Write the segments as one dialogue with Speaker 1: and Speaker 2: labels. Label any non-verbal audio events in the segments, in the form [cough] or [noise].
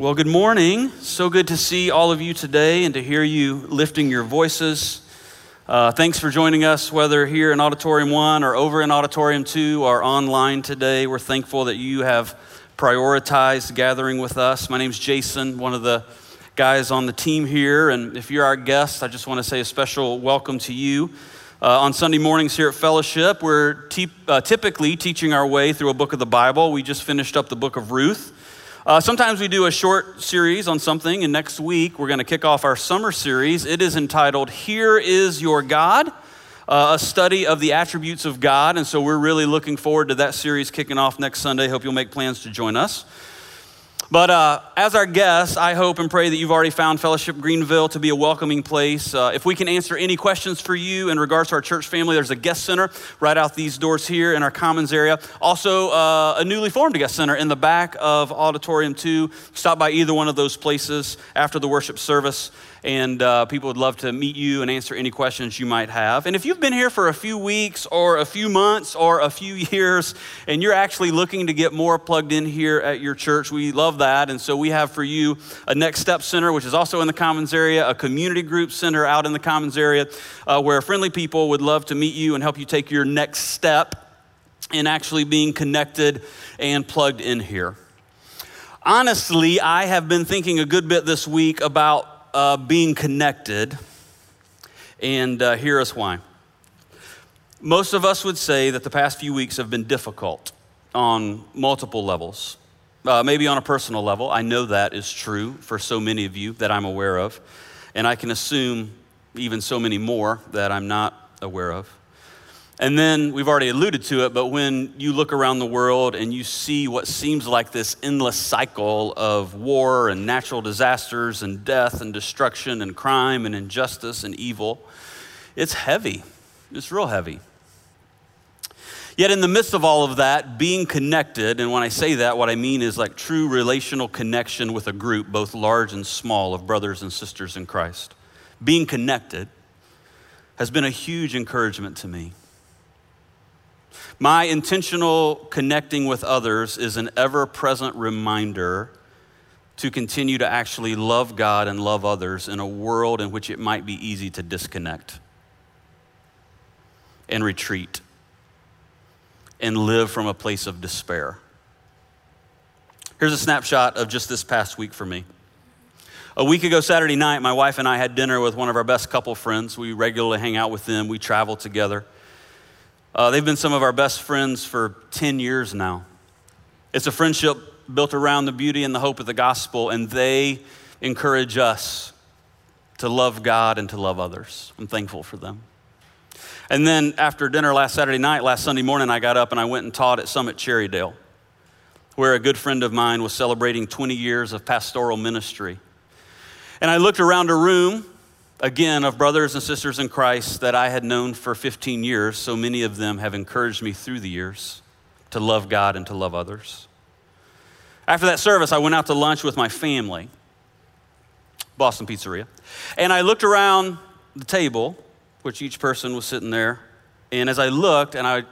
Speaker 1: Well, good morning. So good to see all of you today and to hear you lifting your voices. Uh, thanks for joining us, whether here in Auditorium 1 or over in Auditorium 2 or online today. We're thankful that you have prioritized gathering with us. My name's Jason, one of the guys on the team here. And if you're our guest, I just want to say a special welcome to you. Uh, on Sunday mornings here at Fellowship, we're te- uh, typically teaching our way through a book of the Bible. We just finished up the book of Ruth. Uh, sometimes we do a short series on something, and next week we're going to kick off our summer series. It is entitled Here is Your God, uh, a study of the attributes of God. And so we're really looking forward to that series kicking off next Sunday. Hope you'll make plans to join us. But uh, as our guests, I hope and pray that you've already found Fellowship Greenville to be a welcoming place. Uh, if we can answer any questions for you in regards to our church family, there's a guest center right out these doors here in our commons area. Also, uh, a newly formed guest center in the back of Auditorium 2. Stop by either one of those places after the worship service and uh, people would love to meet you and answer any questions you might have. And if you've been here for a few weeks or a few months or a few [laughs] years and you're actually looking to get more plugged in here at your church, we love that. And so we have for you a Next Step Center, which is also in the Commons area, a community group center out in the Commons area, uh, where friendly people would love to meet you and help you take your next step in actually being connected and plugged in here. Honestly, I have been thinking a good bit this week about uh, being connected, and uh, here is why. Most of us would say that the past few weeks have been difficult on multiple levels. Uh, maybe on a personal level. I know that is true for so many of you that I'm aware of, and I can assume even so many more that I'm not aware of. And then we've already alluded to it, but when you look around the world and you see what seems like this endless cycle of war and natural disasters and death and destruction and crime and injustice and evil, it's heavy. It's real heavy. Yet, in the midst of all of that, being connected, and when I say that, what I mean is like true relational connection with a group, both large and small, of brothers and sisters in Christ. Being connected has been a huge encouragement to me. My intentional connecting with others is an ever present reminder to continue to actually love God and love others in a world in which it might be easy to disconnect and retreat and live from a place of despair. Here's a snapshot of just this past week for me. A week ago, Saturday night, my wife and I had dinner with one of our best couple friends. We regularly hang out with them, we travel together. Uh, they've been some of our best friends for 10 years now. It's a friendship built around the beauty and the hope of the gospel, and they encourage us to love God and to love others. I'm thankful for them. And then after dinner last Saturday night, last Sunday morning, I got up and I went and taught at Summit Cherrydale, where a good friend of mine was celebrating 20 years of pastoral ministry. And I looked around a room again, of brothers and sisters in Christ that I had known for 15 years. So many of them have encouraged me through the years to love God and to love others. After that service, I went out to lunch with my family, Boston Pizzeria, and I looked around the table, which each person was sitting there. And as I looked, and I,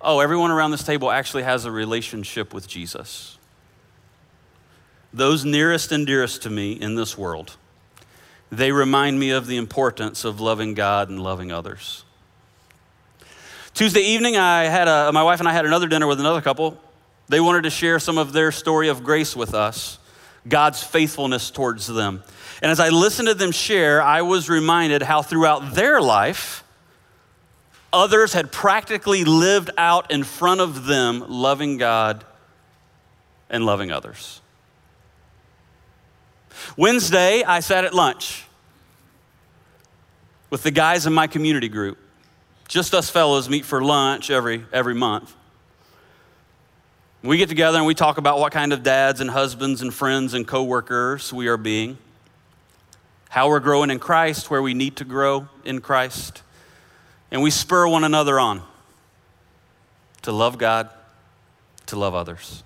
Speaker 1: oh, everyone around this table actually has a relationship with Jesus. Those nearest and dearest to me in this world they remind me of the importance of loving God and loving others. Tuesday evening, I had a, my wife and I had another dinner with another couple. They wanted to share some of their story of grace with us, God's faithfulness towards them. And as I listened to them share, I was reminded how throughout their life, others had practically lived out in front of them loving God and loving others. Wednesday, I sat at lunch with the guys in my community group. Just us fellows meet for lunch every, every month. We get together and we talk about what kind of dads and husbands and friends and coworkers we are being, how we're growing in Christ, where we need to grow in Christ, and we spur one another on to love God, to love others.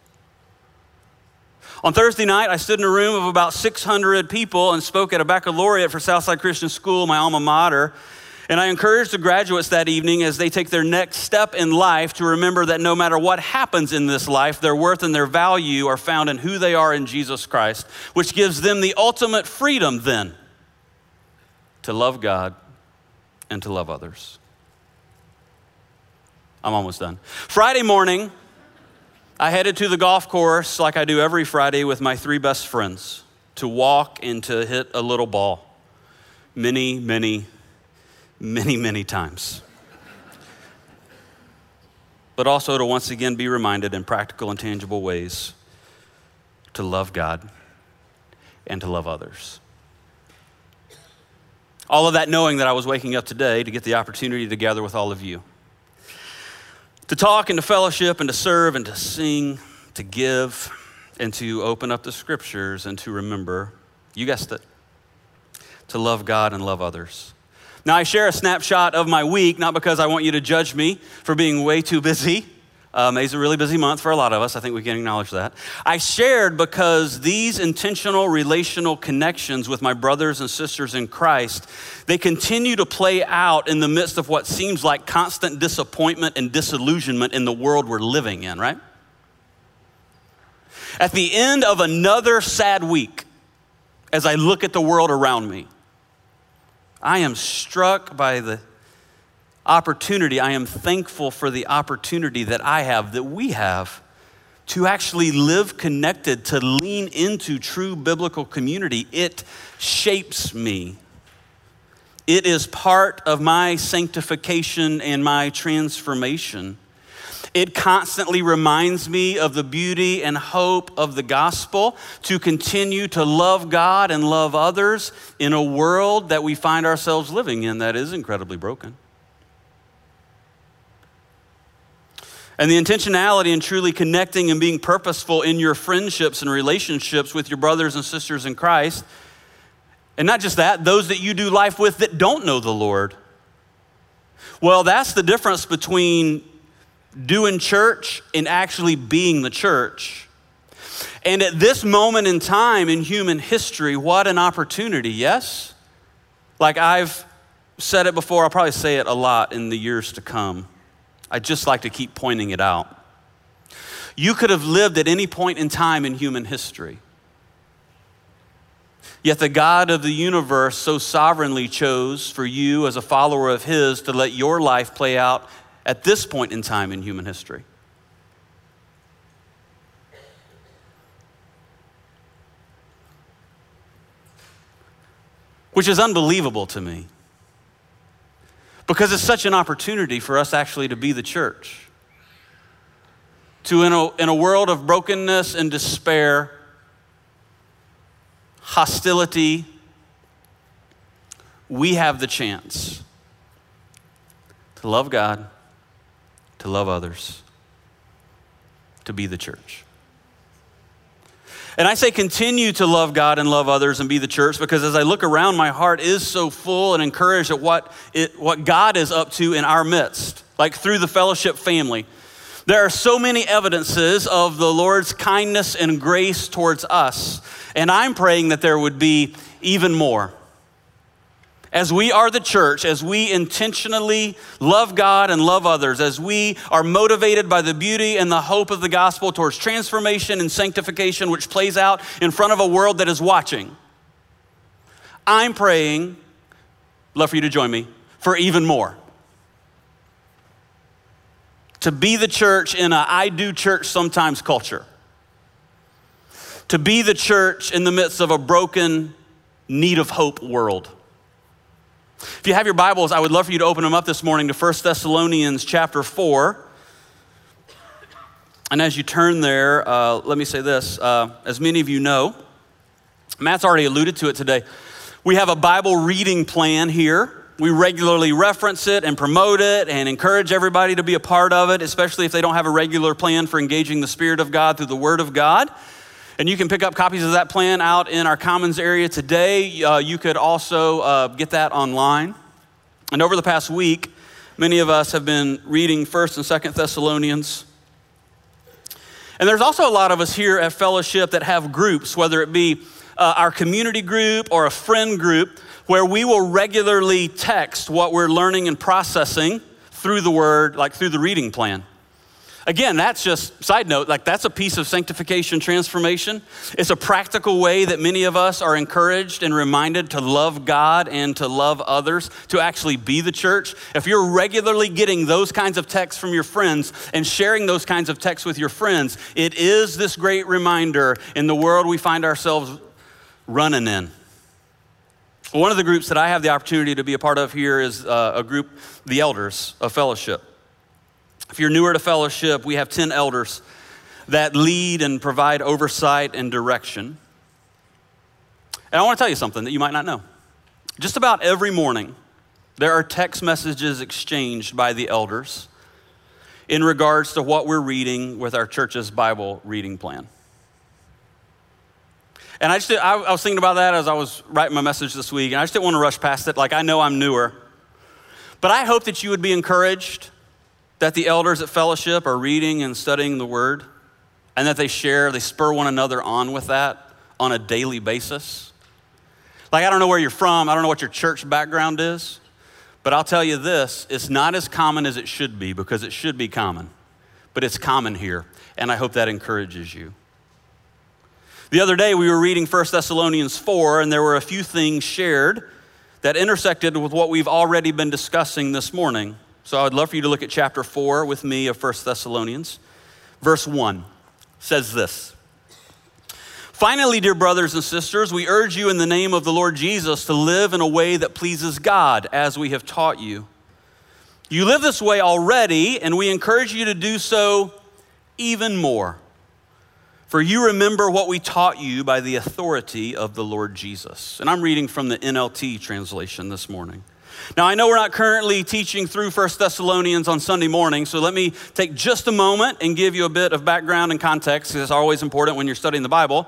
Speaker 1: On Thursday night, I stood in a room of about 600 people and spoke at a baccalaureate for Southside Christian School, my alma mater. And I encouraged the graduates that evening as they take their next step in life to remember that no matter what happens in this life, their worth and their value are found in who they are in Jesus Christ, which gives them the ultimate freedom then to love God and to love others. I'm almost done. Friday morning, I headed to the golf course like I do every Friday with my three best friends to walk and to hit a little ball. Many, many, many, many times. but also to once again be reminded in practical and tangible ways to love God and to love others. All of that knowing that I was waking up today to get the opportunity to gather with all of you. To talk and to fellowship and to serve and to sing, to give and to open up the scriptures and to remember, you guessed it, to love God and love others. Now, I share a snapshot of my week, not because I want you to judge me for being way too busy. Uh, May's a really busy month for a lot of us. I think we can acknowledge that. I shared because these intentional relational connections with my brothers and sisters in Christ, they continue to play out in the midst of what seems like constant disappointment and disillusionment in the world we're living in, right? At the end of another sad week, as I look at the world around me, I am struck by the opportunity. I am thankful for the opportunity that I have, that we have, to actually live connected, to lean into true biblical community. It shapes me. It is part of my sanctification and my transformation. It constantly reminds me of the beauty and hope of the gospel to continue to love God and love others in a world that we find ourselves living in that is incredibly broken. And the intentionality in truly connecting and being purposeful in your friendships and relationships with your brothers and sisters in Christ. And not just that, those that you do life with that don't know the Lord. Well, that's the difference between doing church and actually being the church. And at this moment in time in human history, what an opportunity, yes? Like I've said it before, I'll probably say it a lot in the years to come. I just like to keep pointing it out. You could have lived at any point in time in human history. Yet the God of the universe so sovereignly chose for you as a follower of His to let your life play out at this point in time in human history. Which is unbelievable to me because it's such an opportunity for us actually to be the church. To, in a, in a world of brokenness and despair, hostility, we have the chance to love God to love others, to be the church. And I say continue to love God and love others and be the church because as I look around, my heart is so full and encouraged at what, it, what God is up to in our midst, like through the fellowship family. There are so many evidences of the Lord's kindness and grace towards us. And I'm praying that there would be even more as we are the church, as we intentionally love God and love others, as we are motivated by the beauty and the hope of the gospel towards transformation and sanctification, which plays out in front of a world that is watching, I'm praying, love for you to join me, for even more. To be the church in a I do church sometimes culture. To be the church in the midst of a broken, need of hope world if you have your Bibles, I would love for you to open them up this morning to 1 Thessalonians chapter 4. And as you turn there, uh, let me say this. Uh, as many of you know, Matt's already alluded to it today. We have a Bible reading plan here. We regularly reference it and promote it and encourage everybody to be a part of it, especially if they don't have a regular plan for engaging the Spirit of God through the Word of God. And you can pick up copies of that plan out in our Commons area today. Uh, you could also uh, get that online. And over the past week, many of us have been reading 1st and 2nd Thessalonians. And there's also a lot of us here at Fellowship that have groups, whether it be uh, our community group or a friend group, where we will regularly text what we're learning and processing through the Word, like through the reading plan. Again, that's just side note, like that's a piece of sanctification transformation. It's a practical way that many of us are encouraged and reminded to love God and to love others, to actually be the church. If you're regularly getting those kinds of texts from your friends and sharing those kinds of texts with your friends, it is this great reminder in the world we find ourselves running in. One of the groups that I have the opportunity to be a part of here is uh, a group, the elders a fellowship. If you're newer to fellowship, we have 10 elders that lead and provide oversight and direction. And I want to tell you something that you might not know. Just about every morning, there are text messages exchanged by the elders in regards to what we're reading with our church's Bible reading plan. And I just, I, I was thinking about that as I was writing my message this week, and I just didn't want to rush past it. Like, I know I'm newer. But I hope that you would be encouraged that the elders at fellowship are reading and studying the word and that they share, they spur one another on with that on a daily basis. Like, I don't know where you're from, I don't know what your church background is, but I'll tell you this it's not as common as it should be because it should be common, but it's common here, and I hope that encourages you. The other day, we were reading 1 Thessalonians 4, and there were a few things shared that intersected with what we've already been discussing this morning. So I'd love for you to look at chapter 4 with me of 1 Thessalonians. Verse 1 says this Finally, dear brothers and sisters, we urge you in the name of the Lord Jesus to live in a way that pleases God, as we have taught you. You live this way already, and we encourage you to do so even more. For you remember what we taught you by the authority of the Lord Jesus. And I'm reading from the NLT translation this morning. Now, I know we're not currently teaching through First Thessalonians on Sunday morning, so let me take just a moment and give you a bit of background and context, because it's always important when you're studying the Bible.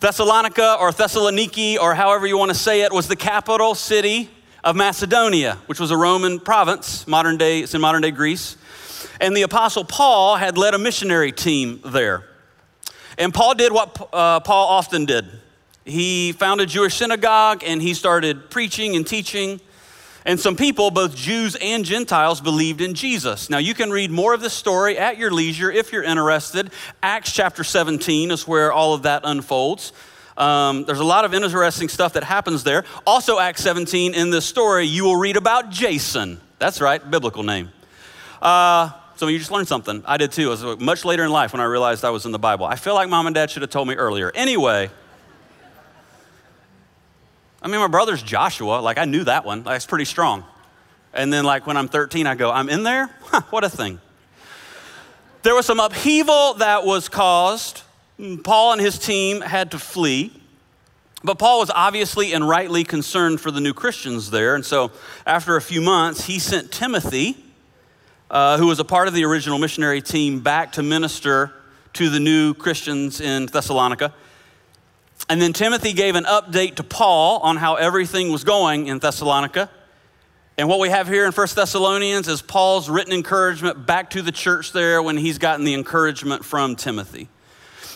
Speaker 1: Thessalonica or Thessaloniki, or however you want to say it, was the capital city of Macedonia, which was a Roman province, modern day, it's in modern day Greece. And the Apostle Paul had led a missionary team there. And Paul did what uh, Paul often did. He founded a Jewish synagogue and he started preaching and teaching. And some people, both Jews and Gentiles, believed in Jesus. Now, you can read more of this story at your leisure if you're interested. Acts chapter 17 is where all of that unfolds. Um, there's a lot of interesting stuff that happens there. Also, Acts 17, in this story, you will read about Jason. That's right, biblical name. Uh, so you just learned something. I did too. It was much later in life when I realized I was in the Bible. I feel like mom and dad should have told me earlier. Anyway, I mean, my brother's Joshua. Like, I knew that one. That's pretty strong. And then, like, when I'm 13, I go, I'm in there? Huh, what a thing. There was some upheaval that was caused. Paul and his team had to flee. But Paul was obviously and rightly concerned for the new Christians there. And so, after a few months, he sent Timothy, uh, who was a part of the original missionary team, back to minister to the new Christians in Thessalonica. And then Timothy gave an update to Paul on how everything was going in Thessalonica. And what we have here in 1 Thessalonians is Paul's written encouragement back to the church there when he's gotten the encouragement from Timothy.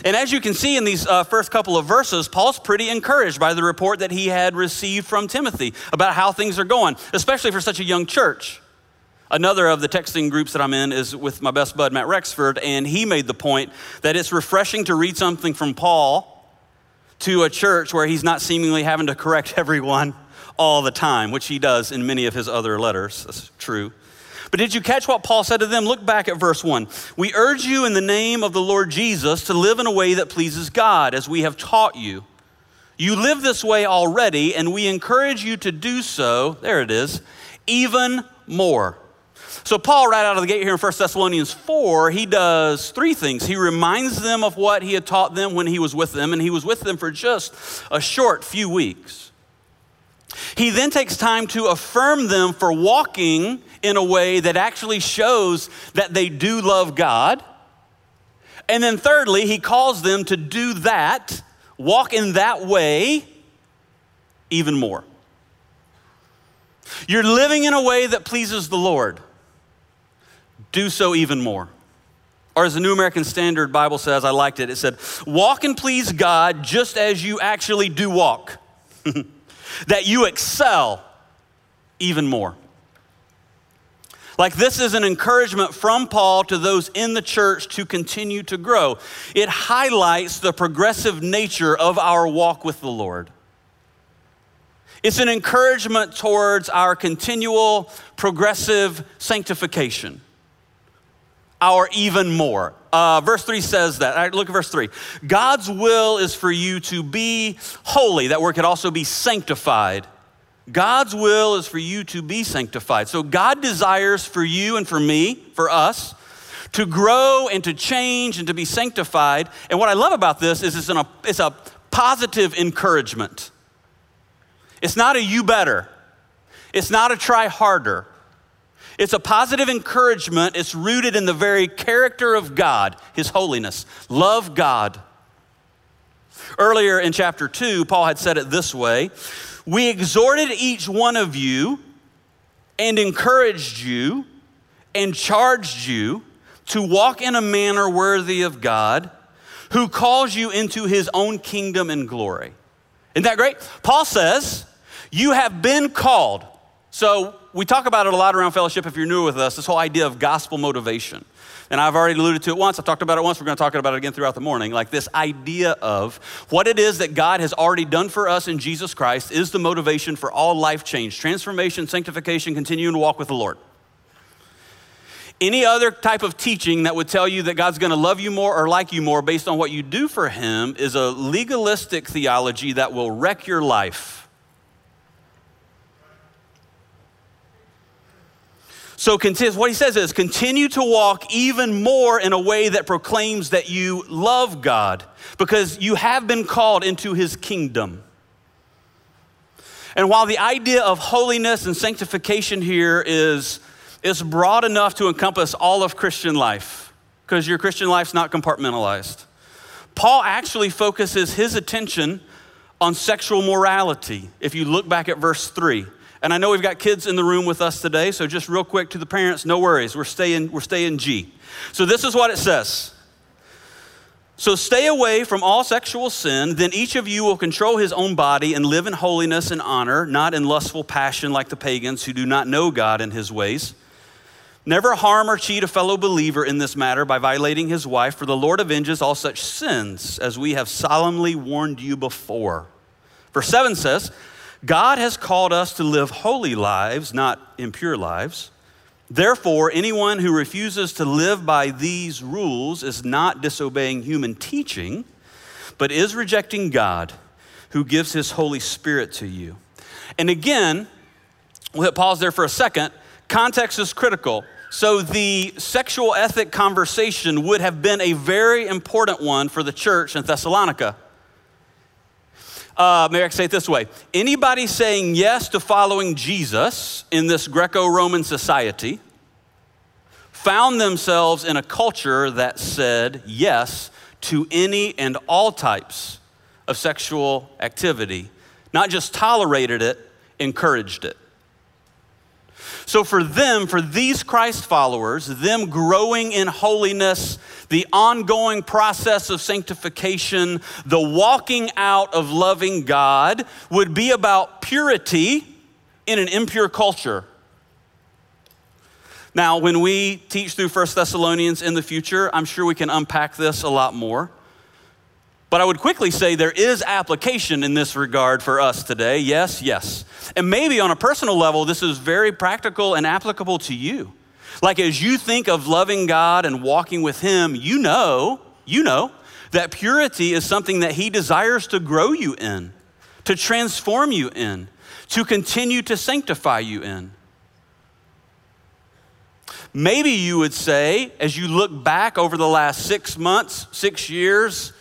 Speaker 1: And as you can see in these uh, first couple of verses, Paul's pretty encouraged by the report that he had received from Timothy about how things are going, especially for such a young church. Another of the texting groups that I'm in is with my best bud, Matt Rexford, and he made the point that it's refreshing to read something from Paul to a church where he's not seemingly having to correct [laughs] everyone all the time, which he does in many of his other letters. That's true. But did you catch what Paul said to them? Look back at verse 1. We urge you in the name of the Lord Jesus to live in a way that pleases God, as we have taught you. You live this way already, and we encourage you to do so, there it is, even more so, Paul, right out of the gate here in 1 Thessalonians 4, he does three things. He reminds them of what he had taught them when he was with them, and he was with them for just a short few weeks. He then takes time to affirm them for walking in a way that actually shows that they do love God. And then, thirdly, he calls them to do that, walk in that way, even more. You're living in a way that pleases the Lord do so even more. Or as the New American Standard Bible says, I liked it, it said, Walk and please God just as you actually do walk, [laughs] that you excel even more. Like, this is an encouragement from Paul to those in the church to continue to grow. It highlights the progressive nature of our walk with the Lord. It's an encouragement towards our continual progressive sanctification, our even more. Uh, verse 3 says that. All right, look at verse 3. God's will is for you to be holy. That word could also be sanctified. God's will is for you to be sanctified. So God desires for you and for me, for us, to grow and to change and to be sanctified. And what I love about this is it's, a, it's a positive encouragement. It's not a you better. It's not a try harder. It's a positive encouragement. It's rooted in the very character of God, His holiness. Love God. Earlier in chapter 2, Paul had said it this way We exhorted each one of you and encouraged you and charged you to walk in a manner worthy of God who calls you into his own kingdom and glory. Isn't that great? Paul says, You have been called. So we talk about it a lot around fellowship if you're new with us, this whole idea of gospel motivation. And I've already alluded to it once. I've talked about it once. We're going to talk about it again throughout the morning. Like this idea of what it is that God has already done for us in Jesus Christ is the motivation for all life change, transformation, sanctification, continuing to walk with the Lord. Any other type of teaching that would tell you that God's going to love you more or like you more based on what you do for Him is a legalistic theology that will wreck your life. So what he says is continue to walk even more in a way that proclaims that you love God because you have been called into his kingdom. And while the idea of holiness and sanctification here is, is broad enough to encompass all of Christian life, because your Christian life's not compartmentalized, Paul actually focuses his attention on sexual morality. If you look back at verse 3, and I know we've got kids in the room with us today, so just real quick to the parents, no worries. We're staying, we're staying G. So this is what it says. So stay away from all sexual sin, then each of you will control his own body and live in holiness and honor, not in lustful passion like the pagans who do not know God and his ways. Never harm or cheat a fellow believer in this matter by violating his wife, for the Lord avenges all such sins, as we have solemnly warned you before. Verse 7 says, God has called us to live holy lives, not impure lives. Therefore, anyone who refuses to live by these rules is not disobeying human teaching, but is rejecting God who gives his Holy Spirit to you. And again, we'll hit pause there for a second. Context is critical. So, the sexual ethic conversation would have been a very important one for the church in Thessalonica. Uh, maybe I can say it this way anybody saying yes to following Jesus in this Greco Roman society found themselves in a culture that said yes to any and all types of sexual activity, not just tolerated it, encouraged it. So, for them, for these Christ followers, them growing in holiness, the ongoing process of sanctification, the walking out of loving God would be about purity in an impure culture. Now, when we teach through First Thessalonians in the future, I'm sure we can unpack this a lot more. But I would quickly say there is application in this regard for us today. Yes, yes. And maybe on a personal level, this is very practical and applicable to you. Like as you think of loving God and walking with Him, you know, you know that purity is something that He desires to grow you in, to transform you in, to continue to sanctify you in. Maybe you would say, as you look back over the last six months, six years,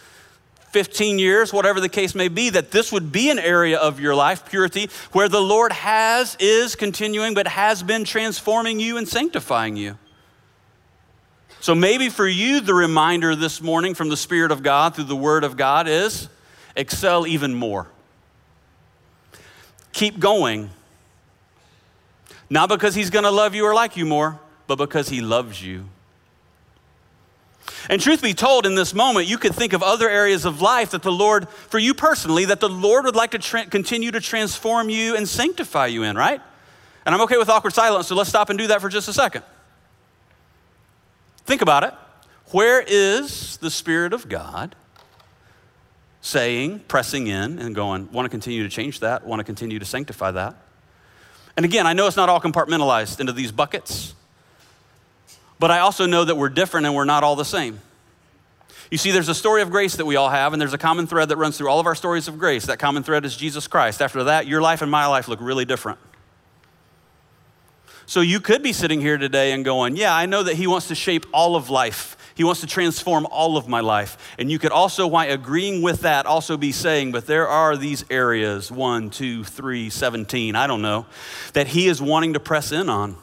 Speaker 1: 15 years, whatever the case may be, that this would be an area of your life, purity, where the Lord has, is continuing, but has been transforming you and sanctifying you. So maybe for you, the reminder this morning from the Spirit of God through the Word of God is excel even more. Keep going. Not because He's going to love you or like you more, but because He loves you. And truth be told, in this moment, you could think of other areas of life that the Lord, for you personally, that the Lord would like to tra- continue to transform you and sanctify you in, right? And I'm okay with awkward silence, so let's stop and do that for just a second. Think about it. Where is the Spirit of God saying, pressing in, and going, want to continue to change that, want to continue to sanctify that? And again, I know it's not all compartmentalized into these buckets, but I also know that we're different and we're not all the same. You see, there's a story of grace that we all have, and there's a common thread that runs through all of our stories of grace. That common thread is Jesus Christ. After that, your life and my life look really different. So you could be sitting here today and going, Yeah, I know that He wants to shape all of life. He wants to transform all of my life. And you could also, while agreeing with that, also be saying, but there are these areas, one, two, three, 17, I don't know, that He is wanting to press in on.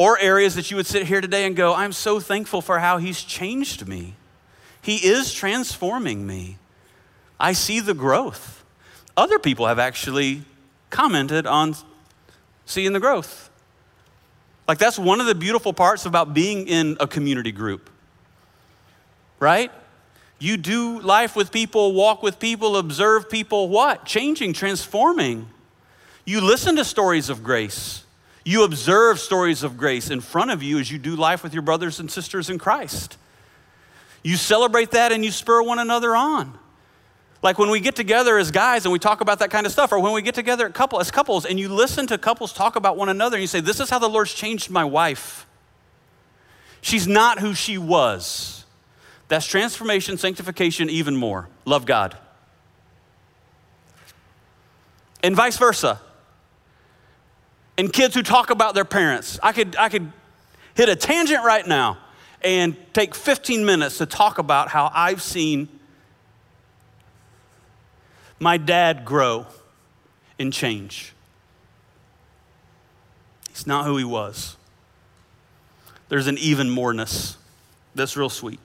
Speaker 1: Or areas that you would sit here today and go, I'm so thankful for how He's changed me. He is transforming me. I see the growth. Other people have actually commented on seeing the growth. Like, that's one of the beautiful parts about being in a community group, right? You do life with people, walk with people, observe people, what? Changing, transforming. You listen to stories of grace. You observe stories of grace in front of you as you do life with your brothers and sisters in Christ. You celebrate that and you spur one another on. Like when we get together as guys and we talk about that kind of stuff, or when we get together couple, as couples and you listen to couples talk about one another and you say, This is how the Lord's changed my wife. She's not who she was. That's transformation, sanctification, even more. Love God. And vice versa. And kids who talk about their parents. I could, I could hit a tangent right now and take 15 minutes to talk about how I've seen my dad grow and change. He's not who he was. There's an even moreness that's real sweet.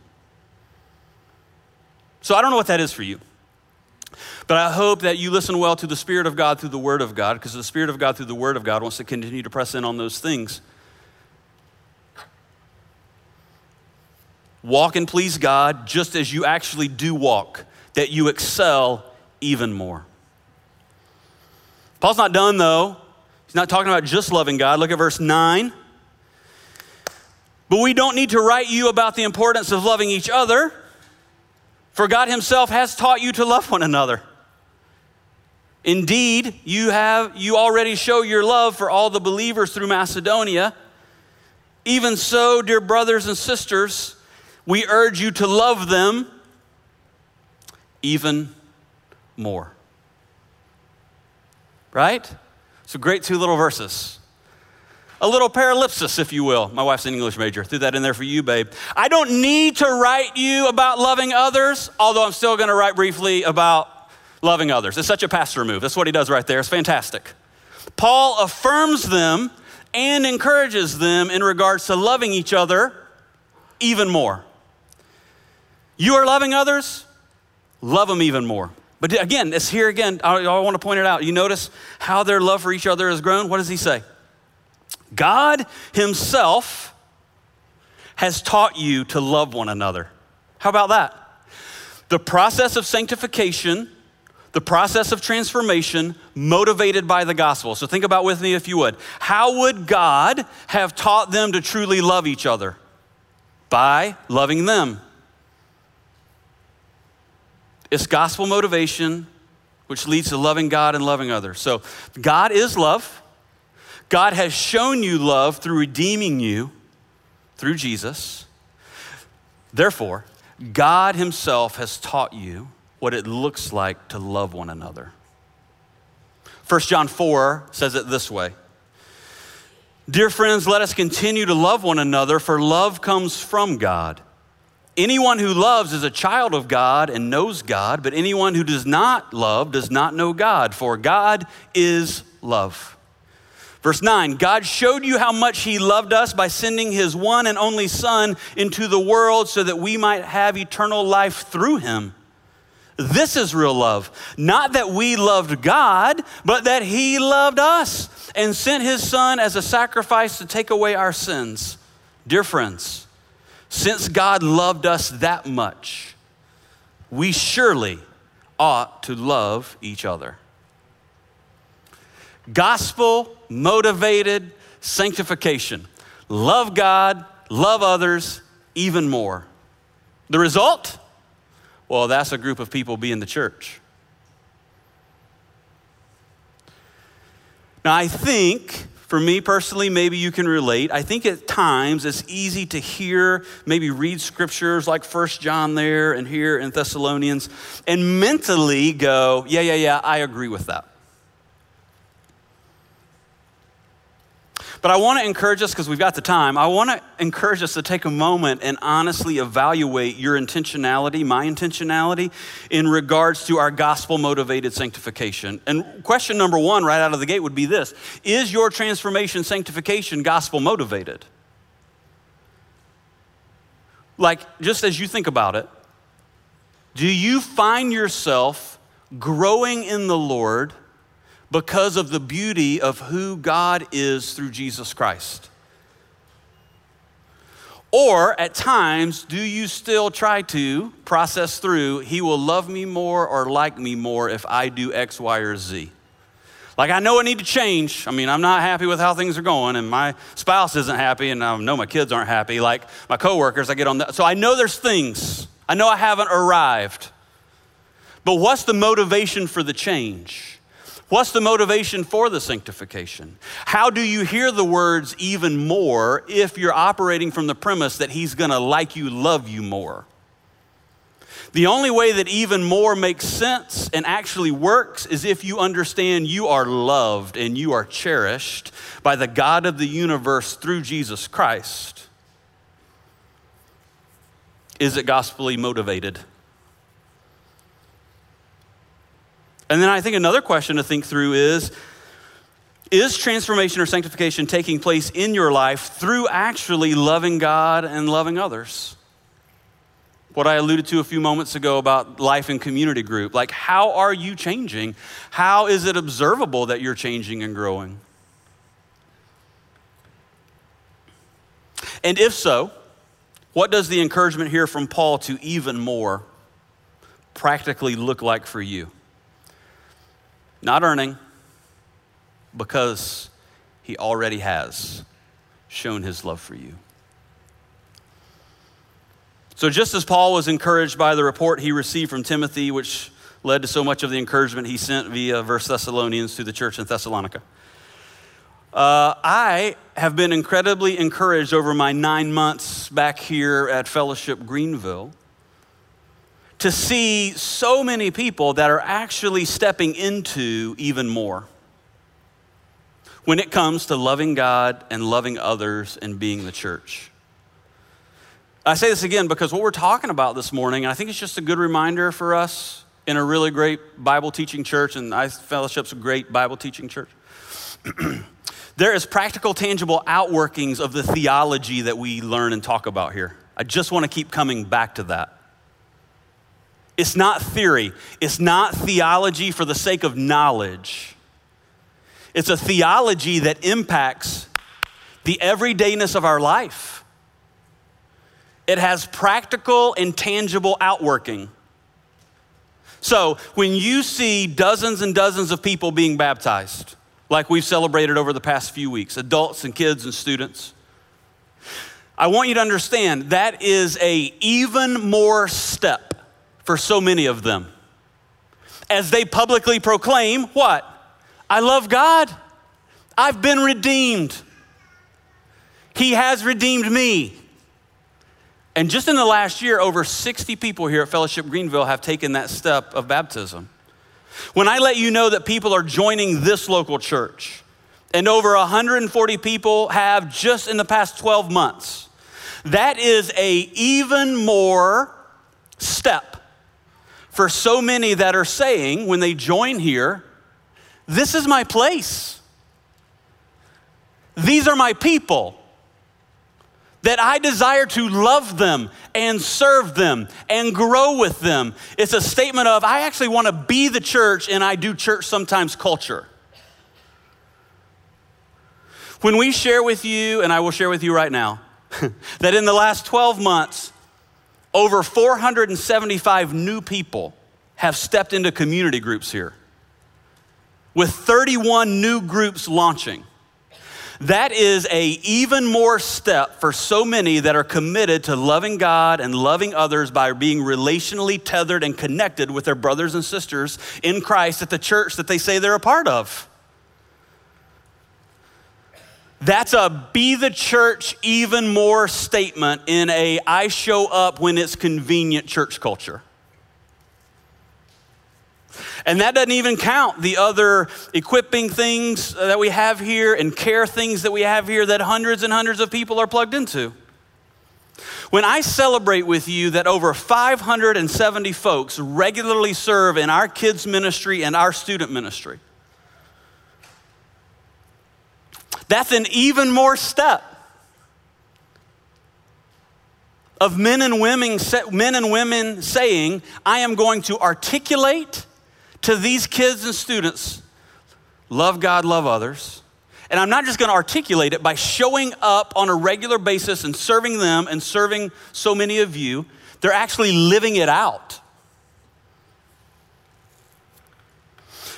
Speaker 1: So I don't know what that is for you. But I hope that you listen well to the Spirit of God through the Word of God, because the Spirit of God through the Word of God wants to continue to press in on those things. Walk and please God just as you actually do walk, that you excel even more. Paul's not done though. He's not talking about just loving God. Look at verse 9. But we don't need to write you about the importance of loving each other, for God Himself has taught you to love one another. Indeed, you have you already show your love for all the believers through Macedonia. Even so, dear brothers and sisters, we urge you to love them even more. Right? So great two little verses. A little paralipsis, if you will. My wife's an English major. Threw that in there for you, babe. I don't need to write you about loving others, although I'm still going to write briefly about loving others. It's such a pastor move. That's what he does right there. It's fantastic. Paul affirms them and encourages them in regards to loving each other even more. You are loving others, love them even more. But again, it's here again. I, I want to point it out. You notice how their love for each other has grown? What does he say? God Himself has taught you to love one another. How about that? The process of sanctification, the process of transformation, motivated by the gospel. So think about with me if you would. How would God have taught them to truly love each other? By loving them. It's gospel motivation, which leads to loving God and loving others. So, God is love. God has shown you love through redeeming you through Jesus. Therefore, God Himself has taught you what it looks like to love one another. 1 John 4 says it this way Dear friends, let us continue to love one another, for love comes from God. Anyone who loves is a child of God and knows God, but anyone who does not love does not know God, for God is love. Verse 9 God showed you how much He loved us by sending His one and only Son into the world so that we might have eternal life through Him. This is real love. Not that we loved God, but that He loved us and sent His Son as a sacrifice to take away our sins. Dear friends, since God loved us that much, we surely ought to love each other. Gospel motivated sanctification. Love God, love others even more. The result? Well, that's a group of people being the church. Now, I think for me personally, maybe you can relate. I think at times it's easy to hear, maybe read scriptures like First John there and here in Thessalonians, and mentally go, yeah, yeah, yeah, I agree with that. But I want to encourage us, because we've got the time, I want to encourage us to take a moment and honestly evaluate your intentionality, my intentionality, in regards to our gospel motivated sanctification. And question number one, right out of the gate, would be this Is your transformation, sanctification, gospel motivated? Like, just as you think about it, do you find yourself growing in the Lord? Because of the beauty of who God is through Jesus Christ? Or at times, do you still try to process through, He will love me more or like me more if I do X, Y, or Z? Like, I know I need to change. I mean, I'm not happy with how things are going, and my spouse isn't happy, and I know my kids aren't happy. Like, my coworkers, I get on that. So I know there's things. I know I haven't arrived. But what's the motivation for the change? What's the motivation for the sanctification? How do you hear the words even more if you're operating from the premise that He's gonna like you, love you more? The only way that even more makes sense and actually works is if you understand you are loved and you are cherished by the God of the universe through Jesus Christ. Is it gospelly motivated? And then I think another question to think through is Is transformation or sanctification taking place in your life through actually loving God and loving others? What I alluded to a few moments ago about life in community group. Like, how are you changing? How is it observable that you're changing and growing? And if so, what does the encouragement here from Paul to even more practically look like for you? Not earning, because he already has shown his love for you. So, just as Paul was encouraged by the report he received from Timothy, which led to so much of the encouragement he sent via First Thessalonians to the church in Thessalonica, uh, I have been incredibly encouraged over my nine months back here at Fellowship Greenville to see so many people that are actually stepping into even more when it comes to loving God and loving others and being the church. I say this again because what we're talking about this morning, I think it's just a good reminder for us in a really great Bible teaching church, and I fellowship's a great Bible teaching church. [clears throat] there is practical, tangible outworkings of the theology that we learn and talk about here. I just want to keep coming back to that. It's not theory, it's not theology for the sake of knowledge. It's a theology that impacts the everydayness of our life. It has practical and tangible outworking. So, when you see dozens and dozens of people being baptized, like we've celebrated over the past few weeks, adults and kids and students, I want you to understand that is a even more step for so many of them. As they publicly proclaim, what? I love God. I've been redeemed. He has redeemed me. And just in the last year, over 60 people here at Fellowship Greenville have taken that step of baptism. When I let you know that people are joining this local church, and over 140 people have just in the past 12 months, that is a even more step for so many that are saying when they join here, this is my place. These are my people. That I desire to love them and serve them and grow with them. It's a statement of, I actually want to be the church and I do church sometimes culture. When we share with you, and I will share with you right now, [laughs] that in the last 12 months, over 475 new people have stepped into community groups here, with 31 new groups launching. That is a even more step for so many that are committed to loving God and loving others by being relationally tethered and connected with their brothers and sisters in Christ at the church that they say they're a part of. That's a be the church even more statement in a I show up when it's convenient church culture. And that doesn't even count the other equipping things that we have here and care things that we have here that hundreds and hundreds of people are plugged into. When I celebrate with you that over 570 folks regularly serve in our kids' ministry and our student ministry, that's an even more step of men and women, men and women saying, I am going to articulate to these kids and students love God, love others. And I'm not just going to articulate it by showing up on a regular basis and serving them and serving so many of you. They're actually living it out.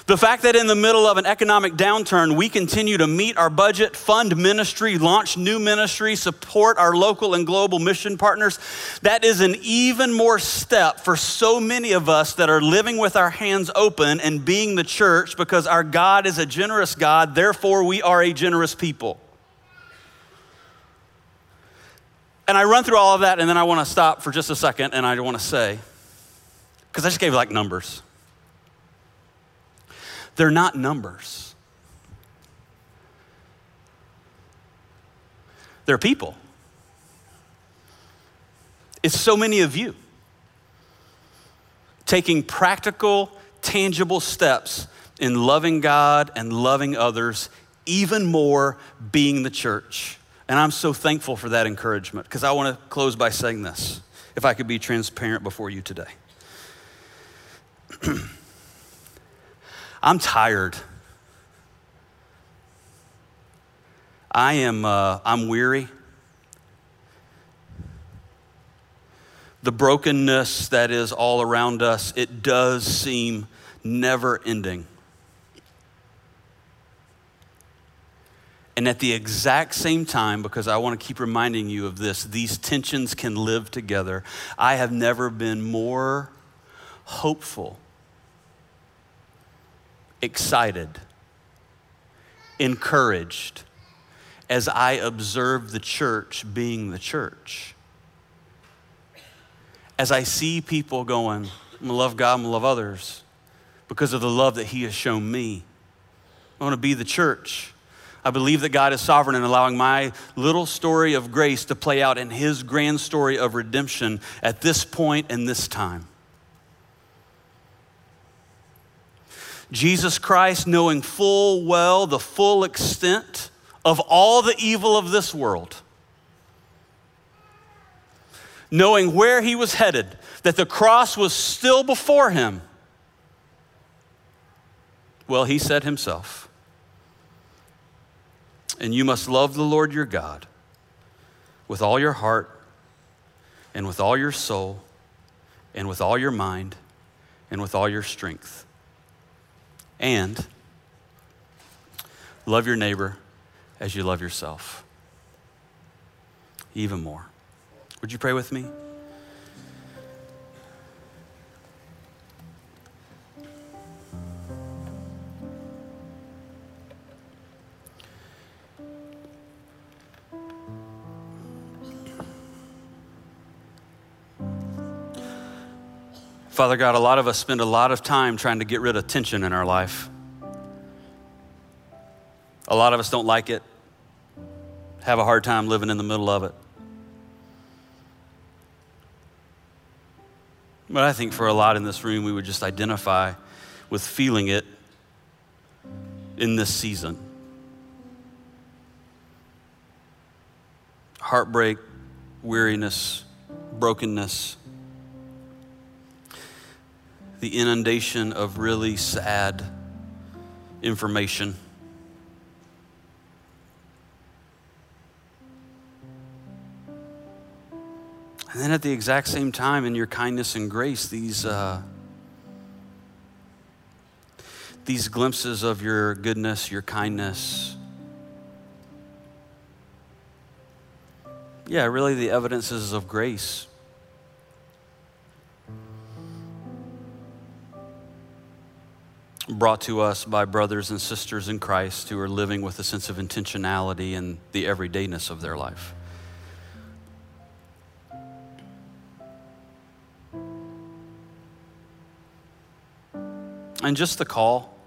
Speaker 1: The fact that in the middle of an economic downturn, we continue to meet our budget, fund ministry, launch new ministry, support our local and global mission partners, that is an even more step for so many of us that are living with our hands open and being the church because our God is a generous God, therefore, we are a generous people. And I run through all of that, and then I want to stop for just a second and I want to say, because I just gave like numbers. They're not numbers, they're people. It's so many of you taking practical, tangible steps in loving God and loving others, even more being the church. And I'm so thankful for that encouragement because I want to close by saying this, if I could be transparent before you today. [clears throat] I'm tired. I am uh, I'm weary. The brokenness that is all around us, it does seem never ending. And at the exact same time, because I want to keep reminding you of this, these tensions can live together. I have never been more hopeful excited, encouraged as I observe the church being the church. As I see people going, I'm gonna love God, I'm gonna love others because of the love that He has shown me. I wanna be the church. I believe that God is sovereign in allowing my little story of grace to play out in His grand story of redemption at this point and this time. Jesus Christ, knowing full well the full extent of all the evil of this world, knowing where he was headed, that the cross was still before him. Well, he said himself, and you must love the Lord your God with all your heart and with all your soul and with all your mind and with all your strength. And love your neighbor as you love yourself. Even more. Would you pray with me? Father God, a lot of us spend a lot of time trying to get rid of tension in our life. A lot of us don't like it, have a hard time living in the middle of it. But I think for a lot in this room, we would just identify with feeling it in this season. Heartbreak, weariness, brokenness the inundation of really sad information. And then at the exact same time, in your kindness and grace, these, uh, these glimpses of your goodness, your kindness, yeah, really the evidences of grace. Brought to us by brothers and sisters in Christ who are living with a sense of intentionality in the everydayness of their life. And just the call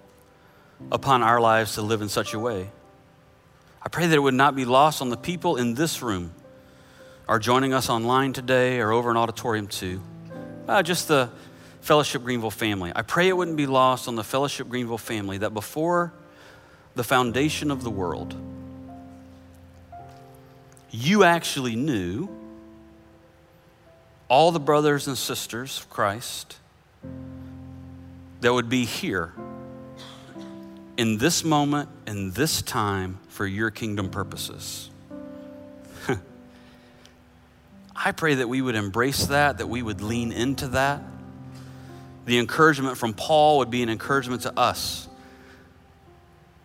Speaker 1: upon our lives to live in such a way. I pray that it would not be lost on the people in this room are joining us online today or over in Auditorium 2. Uh, just the Fellowship Greenville family. I pray it wouldn't be lost on the Fellowship Greenville family that before the foundation of the world, you actually knew all the brothers and sisters of Christ that would be here in this moment, in this time, for your kingdom purposes. [laughs] I pray that we would embrace that, that we would lean into that. The encouragement from Paul would be an encouragement to us.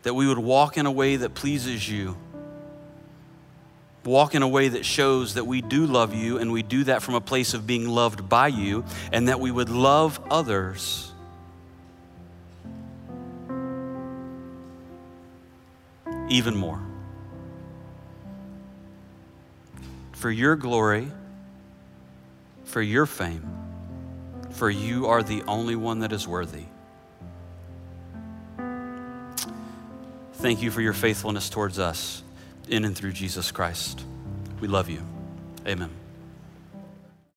Speaker 1: That we would walk in a way that pleases you. Walk in a way that shows that we do love you and we do that from a place of being loved by you, and that we would love others. Even more. For your glory for your fame, for you are the only one that is worthy. Thank you for your faithfulness towards us in and through Jesus Christ. We love you. Amen.